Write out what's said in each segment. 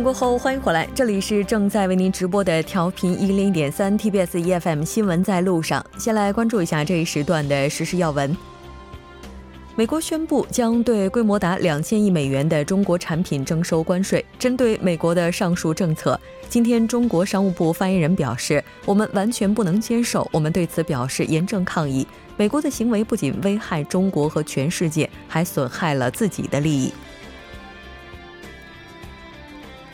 点过后，欢迎回来，这里是正在为您直播的调频一零点三 TBS EFM 新闻在路上。先来关注一下这一时段的实时要闻。美国宣布将对规模达两千亿美元的中国产品征收关税。针对美国的上述政策，今天中国商务部发言人表示：“我们完全不能接受，我们对此表示严正抗议。美国的行为不仅危害中国和全世界，还损害了自己的利益。”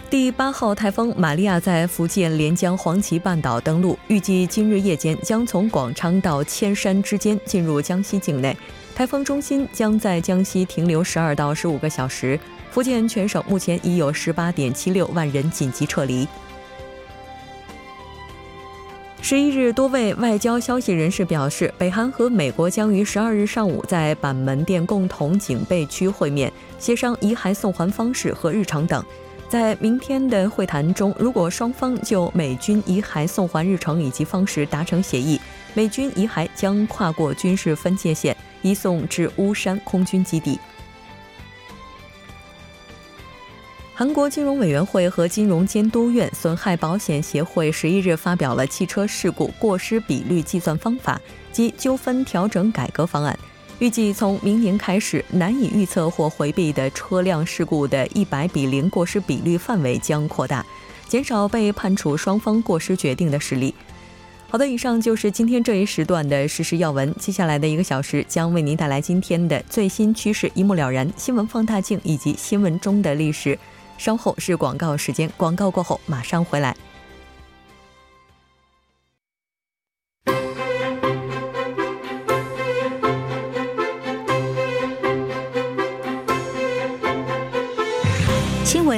第八号台风玛利亚在福建连江黄岐半岛登陆，预计今日夜间将从广昌到千山之间进入江西境内。台风中心将在江西停留十二到十五个小时。福建全省目前已有十八点七六万人紧急撤离。十一日，多位外交消息人士表示，北韩和美国将于十二日上午在板门店共同警备区会面，协商遗骸送还方式和日程等。在明天的会谈中，如果双方就美军遗骸送还日程以及方式达成协议，美军遗骸将跨过军事分界线，移送至巫山空军基地。韩国金融委员会和金融监督院损害保险协会十一日发表了汽车事故过失比率计算方法及纠纷调整改革方案。预计从明年开始，难以预测或回避的车辆事故的一百比零过失比率范围将扩大，减少被判处双方过失决定的实例。好的，以上就是今天这一时段的实时要闻。接下来的一个小时将为您带来今天的最新趋势，一目了然，新闻放大镜以及新闻中的历史。稍后是广告时间，广告过后马上回来。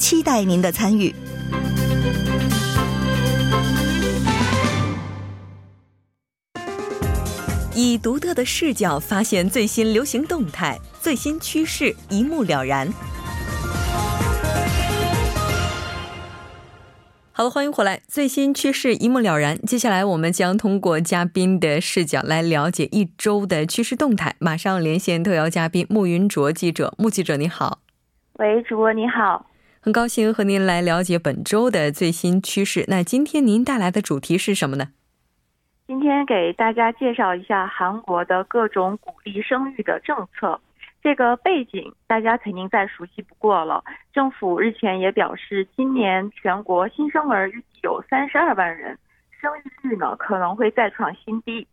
期待您的参与。以独特的视角发现最新流行动态、最新趋势，一目了然。好了，欢迎回来，最新趋势一目了然。接下来，我们将通过嘉宾的视角来了解一周的趋势动态。马上连线特邀嘉宾穆云卓记者，穆记者你好。喂，主播你好，很高兴和您来了解本周的最新趋势。那今天您带来的主题是什么呢？今天给大家介绍一下韩国的各种鼓励生育的政策。这个背景大家肯定再熟悉不过了。政府日前也表示，今年全国新生儿预计有三十二万人，生育率呢可能会再创新低，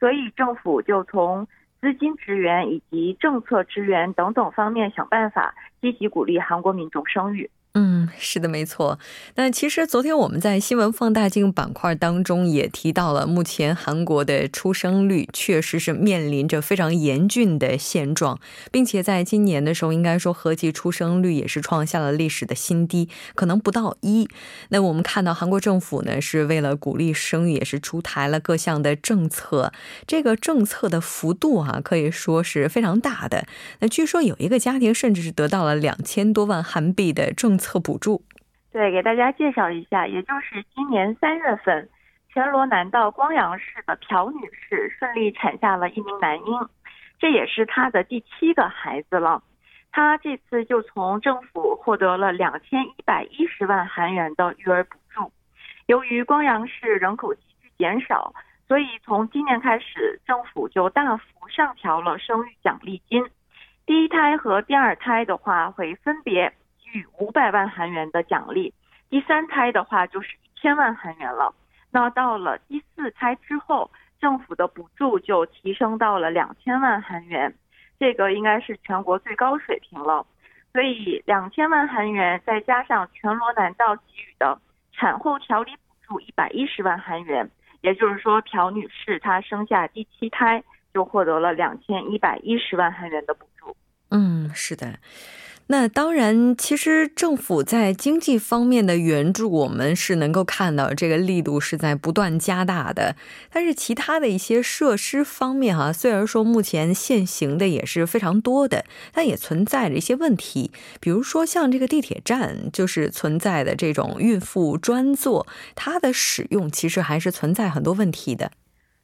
所以政府就从。资金支援以及政策支援等等方面想办法，积极鼓励韩国民众生育。嗯，是的，没错。那其实昨天我们在新闻放大镜板块当中也提到了，目前韩国的出生率确实是面临着非常严峻的现状，并且在今年的时候，应该说合计出生率也是创下了历史的新低，可能不到一。那我们看到韩国政府呢，是为了鼓励生育，也是出台了各项的政策。这个政策的幅度啊，可以说是非常大的。那据说有一个家庭甚至是得到了两千多万韩币的政。测补助，对，给大家介绍一下，也就是今年三月份，全罗南道光阳市的朴女士顺利产下了一名男婴，这也是她的第七个孩子了。她这次就从政府获得了两千一百一十万韩元的育儿补助。由于光阳市人口急剧减少，所以从今年开始，政府就大幅上调了生育奖励金。第一胎和第二胎的话，会分别。予五百万韩元的奖励，第三胎的话就是一千万韩元了。那到了第四胎之后，政府的补助就提升到了两千万韩元，这个应该是全国最高水平了。所以两千万韩元再加上全罗南道给予的产后调理补助一百一十万韩元，也就是说朴女士她生下第七胎就获得了两千一百一十万韩元的补助。嗯，是的。那当然，其实政府在经济方面的援助，我们是能够看到这个力度是在不断加大的。但是其他的一些设施方面，哈，虽然说目前现行的也是非常多的，但也存在着一些问题。比如说像这个地铁站，就是存在的这种孕妇专座，它的使用其实还是存在很多问题的。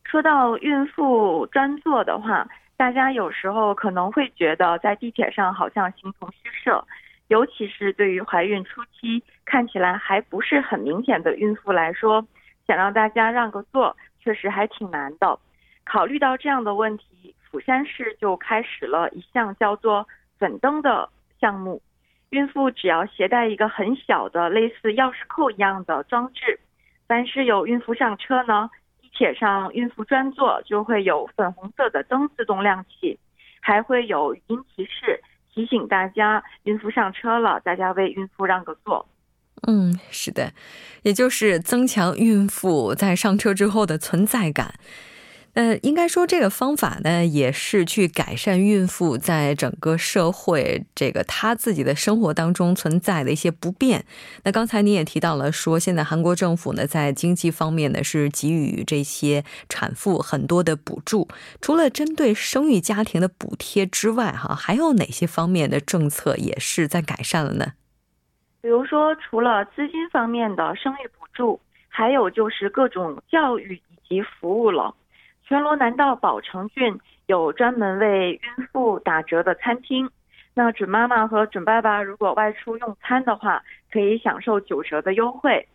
说到孕妇专座的话。大家有时候可能会觉得在地铁上好像形同虚设，尤其是对于怀孕初期看起来还不是很明显的孕妇来说，想让大家让个座确实还挺难的。考虑到这样的问题，釜山市就开始了一项叫做“粉灯”的项目，孕妇只要携带一个很小的类似钥匙扣一样的装置，凡是有孕妇上车呢。铁上孕妇专座就会有粉红色的灯自动亮起，还会有语音提示提醒大家孕妇上车了，大家为孕妇让个座。嗯，是的，也就是增强孕妇在上车之后的存在感。呃，应该说这个方法呢，也是去改善孕妇在整个社会这个她自己的生活当中存在的一些不便。那刚才你也提到了，说现在韩国政府呢在经济方面呢是给予这些产妇很多的补助，除了针对生育家庭的补贴之外，哈，还有哪些方面的政策也是在改善了呢？比如说，除了资金方面的生育补助，还有就是各种教育以及服务了。全罗南道宝城郡有专门为孕妇打折的餐厅，那准妈妈和准爸爸如果外出用餐的话，可以享受九折的优惠。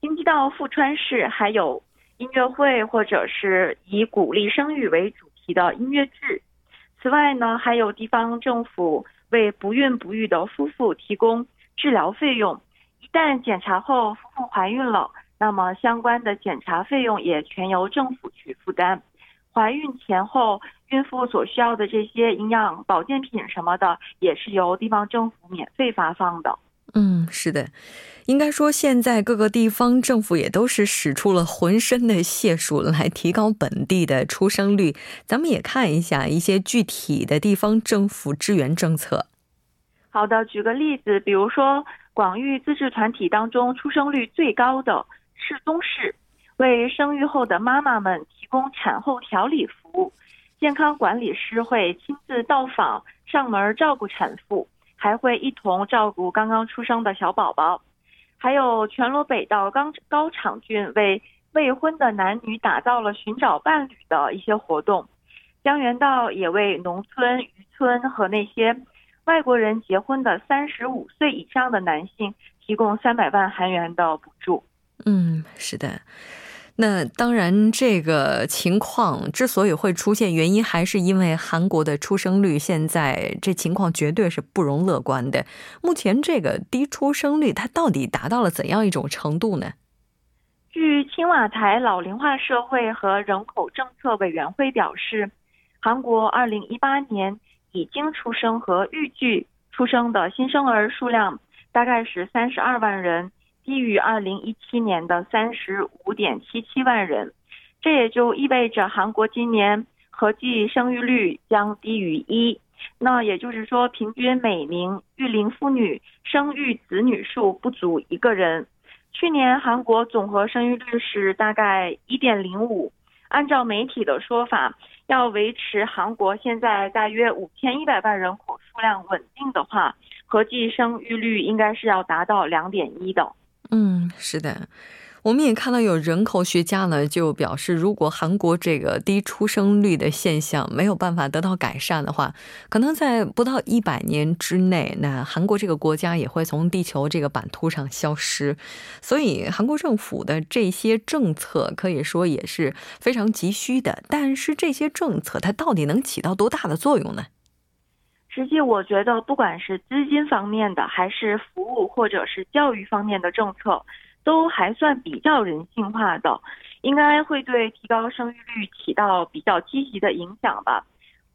京畿道富川市还有音乐会或者是以鼓励生育为主题的音乐剧。此外呢，还有地方政府为不孕不育的夫妇提供治疗费用，一旦检查后夫妇怀孕了，那么相关的检查费用也全由政府去负担。怀孕前后，孕妇所需要的这些营养保健品什么的，也是由地方政府免费发放的。嗯，是的，应该说现在各个地方政府也都是使出了浑身的解数来提高本地的出生率。咱们也看一下一些具体的地方政府支援政策。好的，举个例子，比如说广域自治团体当中出生率最高的是东市。为生育后的妈妈们提供产后调理服务，健康管理师会亲自到访上门照顾产妇，还会一同照顾刚刚出生的小宝宝。还有全罗北道高高场郡为未婚的男女打造了寻找伴侣的一些活动，江原道也为农村渔村和那些外国人结婚的三十五岁以上的男性提供三百万韩元的补助。嗯，是的。那当然，这个情况之所以会出现，原因还是因为韩国的出生率现在这情况绝对是不容乐观的。目前这个低出生率，它到底达到了怎样一种程度呢？据青瓦台老龄化社会和人口政策委员会表示，韩国2018年已经出生和预计出生的新生儿数量大概是32万人。低于二零一七年的三十五点七七万人，这也就意味着韩国今年合计生育率将低于一。那也就是说，平均每名育龄妇女生育子女数不足一个人。去年韩国总和生育率是大概一点零五。按照媒体的说法，要维持韩国现在大约五千一百万人口数量稳定的话，合计生育率应该是要达到两点一的。嗯，是的，我们也看到有人口学家呢，就表示，如果韩国这个低出生率的现象没有办法得到改善的话，可能在不到一百年之内，那韩国这个国家也会从地球这个版图上消失。所以，韩国政府的这些政策可以说也是非常急需的。但是，这些政策它到底能起到多大的作用呢？实际我觉得，不管是资金方面的，还是服务或者是教育方面的政策，都还算比较人性化的，应该会对提高生育率起到比较积极的影响吧。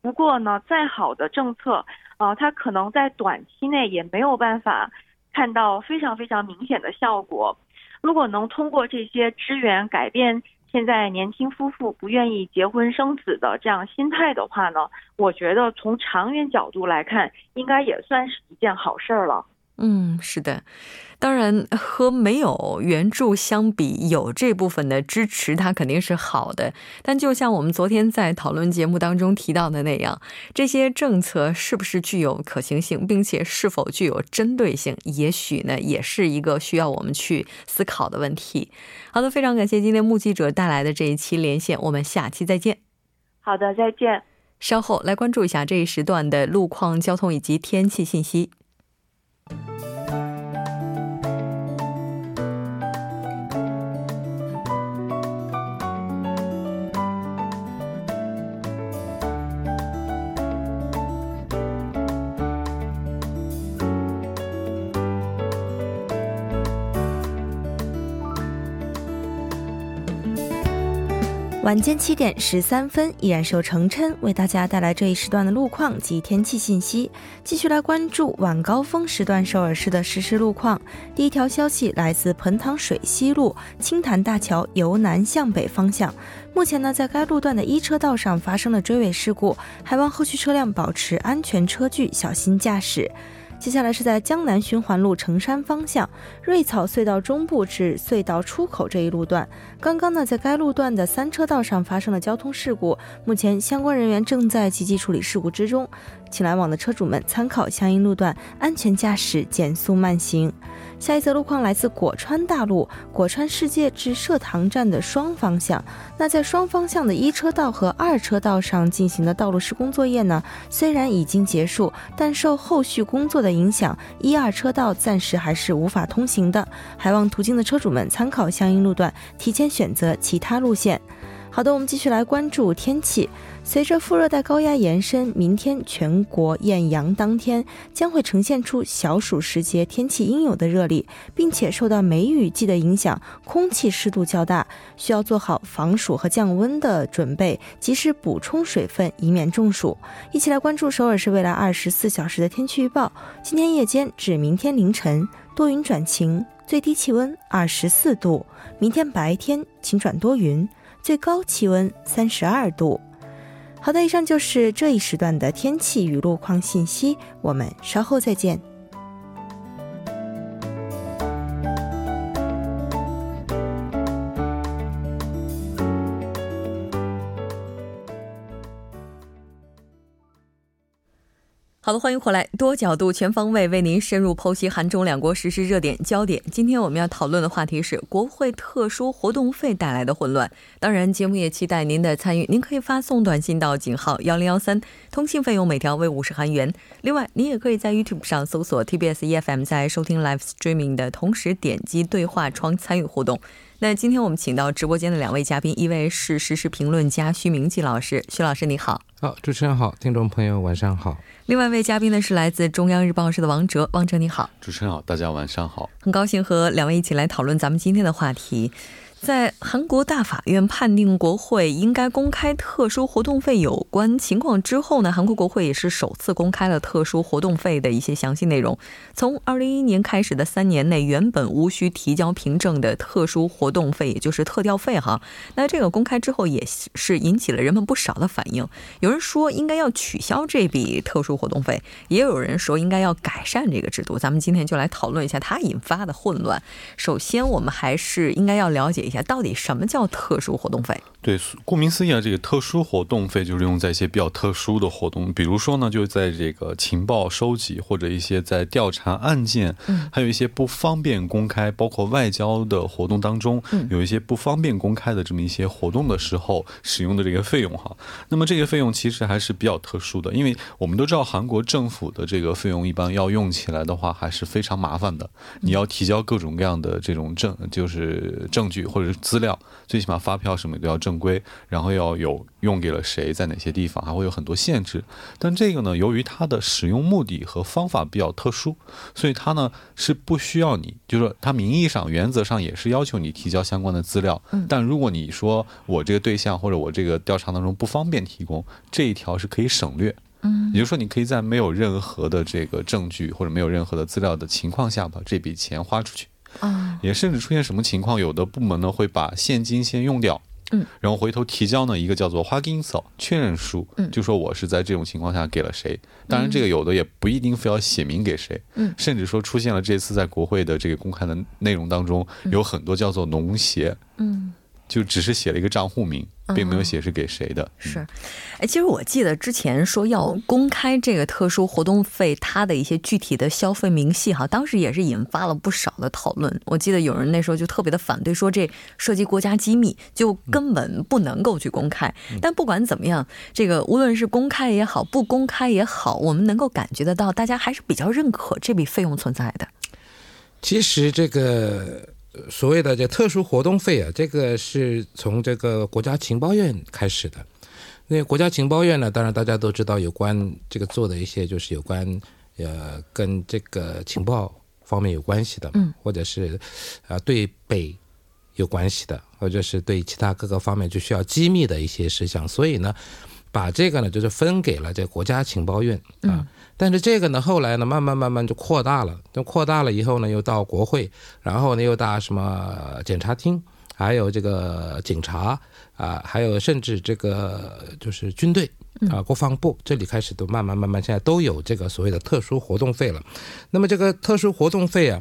不过呢，再好的政策，啊，它可能在短期内也没有办法看到非常非常明显的效果。如果能通过这些支援改变现在年轻夫妇不愿意结婚生子的这样心态的话呢，我觉得从长远角度来看，应该也算是一件好事儿了。嗯，是的，当然和没有援助相比，有这部分的支持，它肯定是好的。但就像我们昨天在讨论节目当中提到的那样，这些政策是不是具有可行性，并且是否具有针对性，也许呢，也是一个需要我们去思考的问题。好的，非常感谢今天目击者带来的这一期连线，我们下期再见。好的，再见。稍后来关注一下这一时段的路况、交通以及天气信息。晚间七点十三分，依然是由程琛为大家带来这一时段的路况及天气信息。继续来关注晚高峰时段首尔市的实时路况。第一条消息来自盆塘水西路青潭大桥由南向北方向，目前呢，在该路段的一车道上发生了追尾事故，还望后续车辆保持安全车距，小心驾驶。接下来是在江南循环路城山方向瑞草隧道中部至隧道出口这一路段，刚刚呢在该路段的三车道上发生了交通事故，目前相关人员正在积极处理事故之中，请来往的车主们参考相应路段，安全驾驶，减速慢行。下一则路况来自果川大路果川世界至社堂站的双方向。那在双方向的一车道和二车道上进行的道路施工作业呢，虽然已经结束，但受后续工作的影响，一二车道暂时还是无法通行的。还望途经的车主们参考相应路段，提前选择其他路线。好的，我们继续来关注天气。随着副热带高压延伸，明天全国艳阳当天将会呈现出小暑时节天气应有的热力，并且受到梅雨季的影响，空气湿度较大，需要做好防暑和降温的准备，及时补充水分，以免中暑。一起来关注首尔市未来二十四小时的天气预报：今天夜间至明天凌晨多云转晴，最低气温二十四度；明天白天晴转多云。最高气温三十二度。好的，以上就是这一时段的天气与路况信息，我们稍后再见。好的，欢迎回来，多角度、全方位为您深入剖析韩中两国实时热点焦点。今天我们要讨论的话题是国会特殊活动费带来的混乱。当然，节目也期待您的参与，您可以发送短信到井号幺零幺三，通信费用每条为五十韩元。另外，您也可以在 YouTube 上搜索 TBS EFM，在收听 Live Streaming 的同时点击对话窗参与互动。那今天我们请到直播间的两位嘉宾，一位是时事评论家徐明季老师，徐老师你好。好，主持人好，听众朋友晚上好。另外一位嘉宾呢是来自中央日报社的王哲，王哲你好。主持人好，大家晚上好。很高兴和两位一起来讨论咱们今天的话题。在韩国大法院判定国会应该公开特殊活动费有关情况之后呢，韩国国会也是首次公开了特殊活动费的一些详细内容。从二零一一年开始的三年内，原本无需提交凭证的特殊活动费，也就是特调费哈，那这个公开之后也是引起了人们不少的反应。有人说应该要取消这笔特殊活动费，也有人说应该要改善这个制度。咱们今天就来讨论一下它引发的混乱。首先，我们还是应该要了解。一下到底什么叫特殊活动费？对，顾名思义啊，这个特殊活动费就是用在一些比较特殊的活动，比如说呢，就是在这个情报收集或者一些在调查案件，嗯，还有一些不方便公开，包括外交的活动当中，嗯，有一些不方便公开的这么一些活动的时候使用的这个费用哈。那么这个费用其实还是比较特殊的，因为我们都知道韩国政府的这个费用一般要用起来的话还是非常麻烦的，你要提交各种各样的这种证，就是证据。或者是资料，最起码发票什么都要正规，然后要有用给了谁，在哪些地方，还会有很多限制。但这个呢，由于它的使用目的和方法比较特殊，所以它呢是不需要你，就是说它名义上、原则上也是要求你提交相关的资料。但如果你说我这个对象或者我这个调查当中不方便提供，这一条是可以省略。嗯，也就是说，你可以在没有任何的这个证据或者没有任何的资料的情况下，把这笔钱花出去。啊，也甚至出现什么情况？有的部门呢会把现金先用掉，嗯，然后回头提交呢一个叫做花金扫确认书，嗯，就说我是在这种情况下给了谁。当然，这个有的也不一定非要写明给谁，嗯，甚至说出现了这次在国会的这个公开的内容当中，有很多叫做农协，嗯。就只是写了一个账户名，并没有写是给谁的。是，哎，其实我记得之前说要公开这个特殊活动费它的一些具体的消费明细哈，当时也是引发了不少的讨论。我记得有人那时候就特别的反对，说这涉及国家机密，就根本不能够去公开。但不管怎么样，这个无论是公开也好，不公开也好，我们能够感觉得到，大家还是比较认可这笔费用存在的。其实这个。所谓的这特殊活动费啊，这个是从这个国家情报院开始的。那国家情报院呢，当然大家都知道，有关这个做的一些就是有关呃跟这个情报方面有关系的，嗯，或者是啊对北有关系的，或者是对其他各个方面就需要机密的一些事项，所以呢，把这个呢就是分给了这国家情报院啊。但是这个呢，后来呢，慢慢慢慢就扩大了。就扩大了以后呢，又到国会，然后呢，又到什么检察厅，还有这个警察啊，还有甚至这个就是军队啊，国防部这里开始都慢慢慢慢，现在都有这个所谓的特殊活动费了。那么这个特殊活动费啊，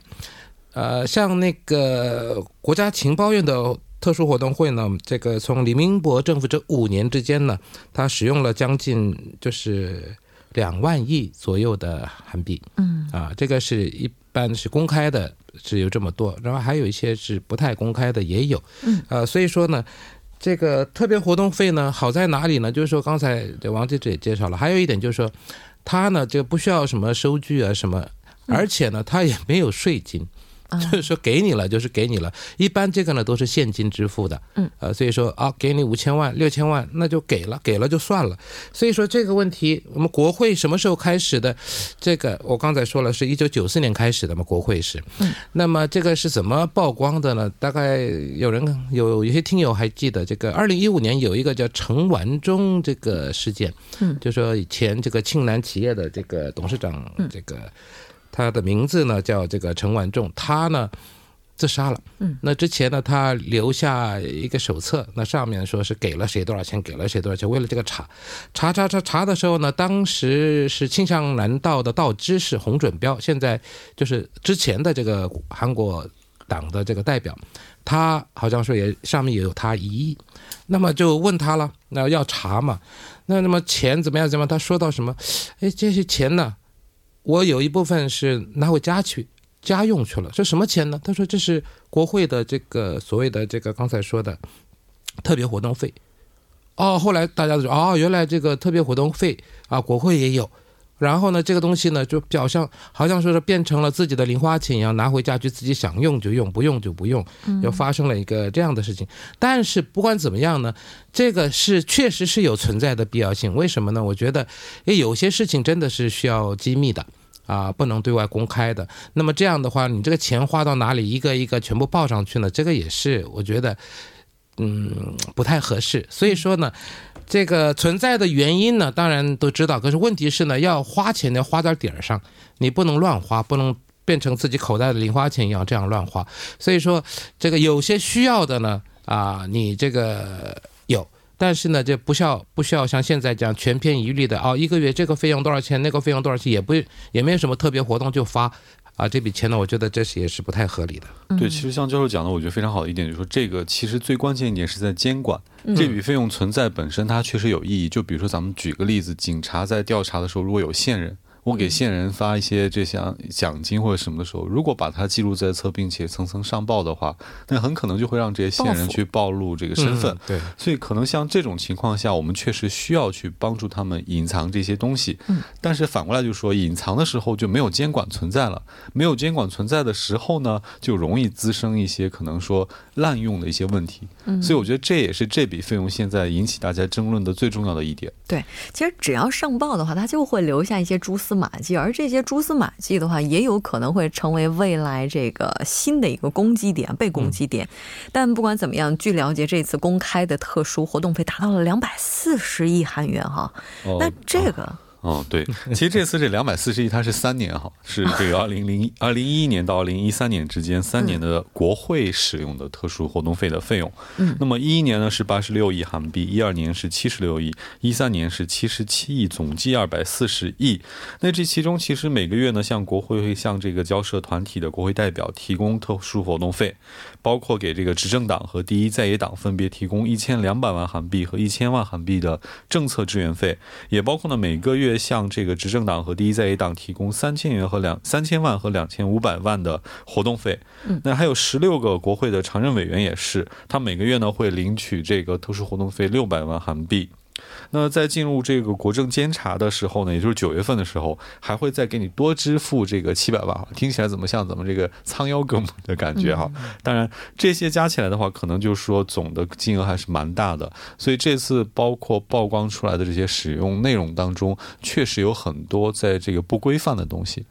呃，像那个国家情报院的特殊活动会呢，这个从李明博政府这五年之间呢，他使用了将近就是。两万亿左右的韩币，嗯。啊，这个是一般是公开的，只有这么多，然后还有一些是不太公开的也有，嗯。啊，所以说呢，这个特别活动费呢好在哪里呢？就是说刚才王记者也介绍了，还有一点就是说，它呢就不需要什么收据啊什么，而且呢它也没有税金。就是说给你了，就是给你了。一般这个呢都是现金支付的，嗯，呃，所以说啊，给你五千万、六千万，那就给了，给了就算了。所以说这个问题，我们国会什么时候开始的？这个我刚才说了，是一九九四年开始的嘛，国会是。嗯。那么这个是怎么曝光的呢？大概有人有有些听友还记得，这个二零一五年有一个叫陈完忠这个事件，嗯，就说以前这个庆南企业的这个董事长，这个。他的名字呢叫这个陈万仲，他呢自杀了。嗯，那之前呢，他留下一个手册，那上面说是给了谁多少钱，给了谁多少钱。为了这个查，查查查查的时候呢，当时是庆尚南道的道知事洪准标，现在就是之前的这个韩国党的这个代表，他好像说也上面也有他一亿，那么就问他了，那要查嘛，那那么钱怎么样怎么样？他说到什么？哎，这些钱呢？我有一部分是拿回家去家用去了，这什么钱呢？他说这是国会的这个所谓的这个刚才说的特别活动费。哦，后来大家都说哦，原来这个特别活动费啊，国会也有。然后呢，这个东西呢，就表象好像说是变成了自己的零花钱一样，拿回家去自己想用就用，不用就不用，又发生了一个这样的事情。但是不管怎么样呢，这个是确实是有存在的必要性。为什么呢？我觉得，诶，有些事情真的是需要机密的。啊，不能对外公开的。那么这样的话，你这个钱花到哪里，一个一个全部报上去呢？这个也是我觉得，嗯，不太合适。所以说呢，这个存在的原因呢，当然都知道。可是问题是呢，要花钱要花在点儿上，你不能乱花，不能变成自己口袋的零花钱一样这样乱花。所以说，这个有些需要的呢，啊，你这个有。但是呢，这不需要不需要像现在这样全篇一律的哦，一个月这个费用多少钱，那个费用多少钱，也不也没有什么特别活动就发啊，这笔钱呢，我觉得这是也是不太合理的。对，其实像教授讲的，我觉得非常好的一点就是说，这个其实最关键一点是在监管，这笔费用存在本身它确实有意义。就比如说咱们举个例子，警察在调查的时候，如果有线人。我给线人发一些这项奖金或者什么的时候，如果把它记录在册，并且层层上报的话，那很可能就会让这些线人去暴露这个身份。对，所以可能像这种情况下，我们确实需要去帮助他们隐藏这些东西。嗯，但是反过来就说，隐藏的时候就没有监管存在了，没有监管存在的时候呢，就容易滋生一些可能说滥用的一些问题。嗯，所以我觉得这也是这笔费用现在引起大家争论的最重要的一点。对，其实只要上报的话，它就会留下一些蛛丝。马迹，而这些蛛丝马迹的话，也有可能会成为未来这个新的一个攻击点、被攻击点。但不管怎么样，据了解，这次公开的特殊活动费达到了两百四十亿韩元，哈。那这个哦，对，其实这次这两百四十亿它是三年哈，是这个 二零零二零一一年到二零一三年之间三年的国会使用的特殊活动费的费用。嗯，那么一一年呢是八十六亿韩币，一二年是七十六亿，一三年是七十七亿，总计二百四十亿。那这其中其实每个月呢，向国会会向这个交涉团体的国会代表提供特殊活动费，包括给这个执政党和第一在野党分别提供一千两百万韩币和一千万韩币的政策支援费，也包括呢每个月。向这个执政党和第一在野党提供三千元和两三千万和两千五百万的活动费，嗯，那还有十六个国会的常任委员也是，他每个月呢会领取这个特殊活动费六百万韩币。那在进入这个国政监察的时候呢，也就是九月份的时候，还会再给你多支付这个七百万，听起来怎么像咱们这个仓腰割的感觉哈？当然这些加起来的话，可能就是说总的金额还是蛮大的。所以这次包括曝光出来的这些使用内容当中，确实有很多在这个不规范的东西，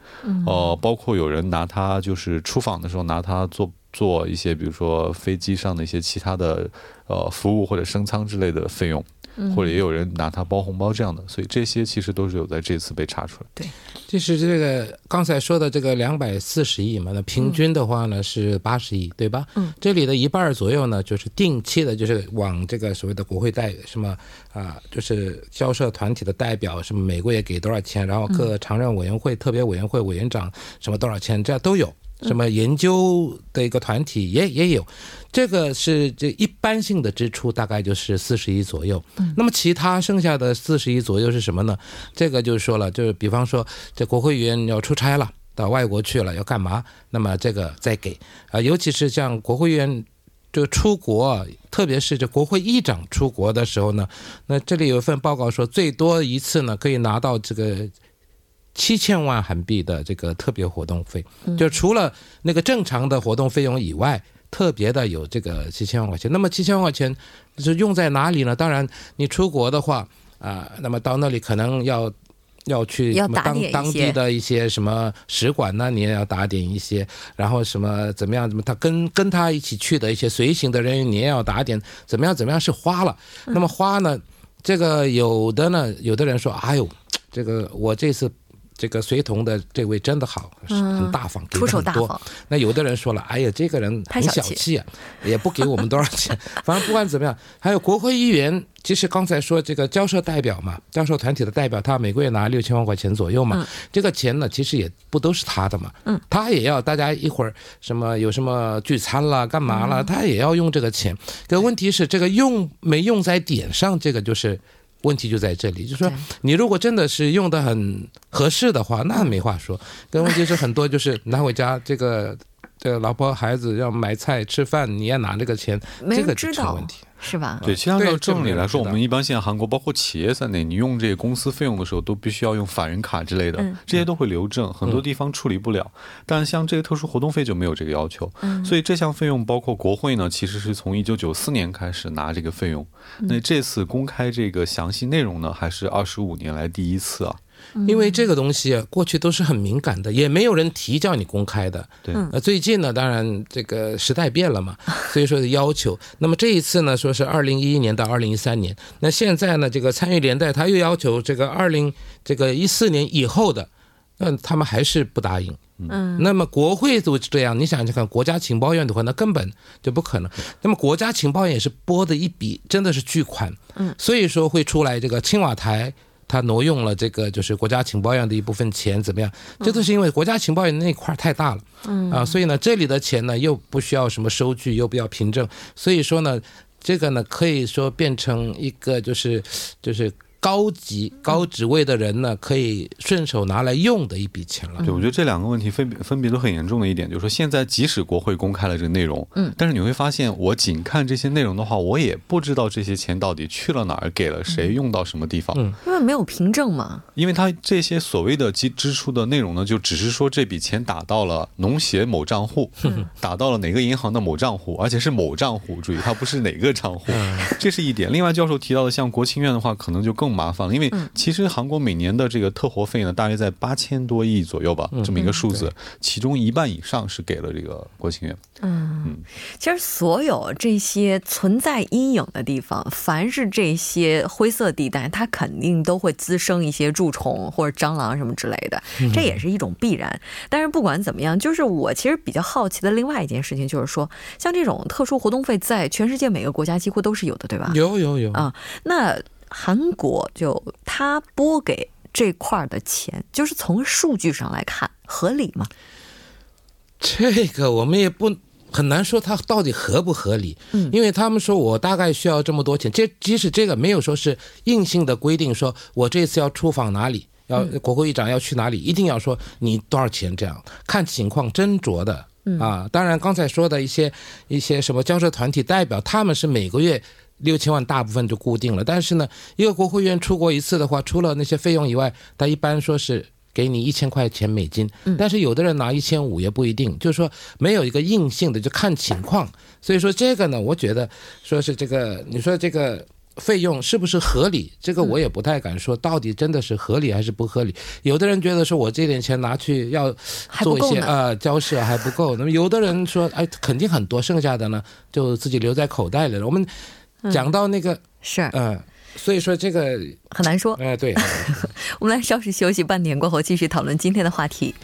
呃，包括有人拿它就是出访的时候拿它做做一些，比如说飞机上的一些其他的呃服务或者升舱之类的费用。或者也有人拿它包红包这样的，所以这些其实都是有在这次被查出来。对，就是这个刚才说的这个两百四十亿嘛，那平均的话呢是八十亿，对吧？嗯，这里的一半左右呢就是定期的，就是往这个所谓的国会代什么啊，就是交涉团体的代表什么每个月给多少钱，然后各常任委员会、特别委员会委员长什么多少钱，这样都有。什么研究的一个团体也也有，这个是这一般性的支出大概就是四十亿左右。那么其他剩下的四十亿左右是什么呢？这个就是说了，就是比方说这国会议员要出差了，到外国去了要干嘛？那么这个再给啊，尤其是像国会议员就出国，特别是这国会议长出国的时候呢，那这里有一份报告说，最多一次呢可以拿到这个。七千万韩币的这个特别活动费，就除了那个正常的活动费用以外，特别的有这个七千万块钱。那么七千万块钱是用在哪里呢？当然，你出国的话啊，那么到那里可能要要去当当地的一些什么使馆呢，你也要打点一些。然后什么怎么样？怎么他跟跟他一起去的一些随行的人员，你也要打点。怎么样？怎么样是花了？那么花呢？这个有的呢，有的人说，哎呦，这个我这次。这个随同的这位真的好，很大方，给很多。那有的人说了，哎呀，这个人很小气啊，也不给我们多少钱。反正不管怎么样，还有国会议员，其实刚才说这个教授代表嘛，教授团体的代表，他每个月拿六千万块钱左右嘛。这个钱呢，其实也不都是他的嘛。嗯，他也要大家一会儿什么有什么聚餐啦，干嘛了，他也要用这个钱。可问题是，这个用没用在点上，这个就是。问题就在这里，就是说，你如果真的是用的很合适的话，那没话说。但问题是很多就是拿回家，这个这个老婆孩子要买菜吃饭，你要拿这个钱，这个就成问题。是吧？对，其实按照正理来说，我们一般现在韩国包括企业在内，你用这个公司费用的时候，都必须要用法人卡之类的，这些都会留证，很多地方处理不了。但像这个特殊活动费就没有这个要求，所以这项费用包括国会呢，其实是从一九九四年开始拿这个费用，那这次公开这个详细内容呢，还是二十五年来第一次啊。因为这个东西过去都是很敏感的，也没有人提叫你公开的。对，那最近呢，当然这个时代变了嘛，所以说的要求。那么这一次呢，说是二零一一年到二零一三年，那现在呢，这个参与连带他又要求这个二零这个一四年以后的，那他们还是不答应。嗯，那么国会都这样，你想想看，国家情报院的话，那根本就不可能。那么国家情报院也是拨的一笔，真的是巨款。嗯，所以说会出来这个青瓦台。他挪用了这个就是国家情报院的一部分钱，怎么样？这都是因为国家情报院那块太大了，嗯啊，所以呢，这里的钱呢又不需要什么收据，又不要凭证，所以说呢，这个呢可以说变成一个就是就是。高级高职位的人呢，可以顺手拿来用的一笔钱了。对，我觉得这两个问题分别分别都很严重的一点，就是说现在即使国会公开了这个内容，嗯，但是你会发现，我仅看这些内容的话，我也不知道这些钱到底去了哪儿，给了谁，用到什么地方。嗯，因为没有凭证嘛。因为他这些所谓的支支出的内容呢，就只是说这笔钱打到了农协某账户，打到了哪个银行的某账户，而且是某账户，注意它不是哪个账户，这是一点。另外，教授提到的像国情院的话，可能就更。麻烦了，因为其实韩国每年的这个特活费呢，大约在八千多亿左右吧，这么一个数字，其中一半以上是给了这个国庆院。嗯，其实所有这些存在阴影的地方，凡是这些灰色地带，它肯定都会滋生一些蛀虫或者蟑螂什么之类的，这也是一种必然。但是不管怎么样，就是我其实比较好奇的另外一件事情，就是说，像这种特殊活动费，在全世界每个国家几乎都是有的，对吧？有有有。啊，那韩国就他拨给这块的钱，就是从数据上来看合理吗？这个我们也不很难说它到底合不合理，嗯，因为他们说我大概需要这么多钱，这即使这个没有说是硬性的规定，说我这次要出访哪里，要国会议长要去哪里，一定要说你多少钱这样，看情况斟酌的，啊，当然刚才说的一些一些什么交涉团体代表，他们是每个月六千万，大部分就固定了，但是呢，一个国会议员出国一次的话，除了那些费用以外，他一般说是。给你一千块钱美金，但是有的人拿一千五也不一定，就是说没有一个硬性的，就看情况。所以说这个呢，我觉得说是这个，你说这个费用是不是合理？这个我也不太敢说，到底真的是合理还是不合理？有的人觉得说我这点钱拿去要做一些呃交涉还不够，那么有的人说哎肯定很多，剩下的呢就自己留在口袋里了。我们讲到那个是嗯。所以说这个很难说。哎，对。我们来稍事休息，半点过后继续讨论今天的话题。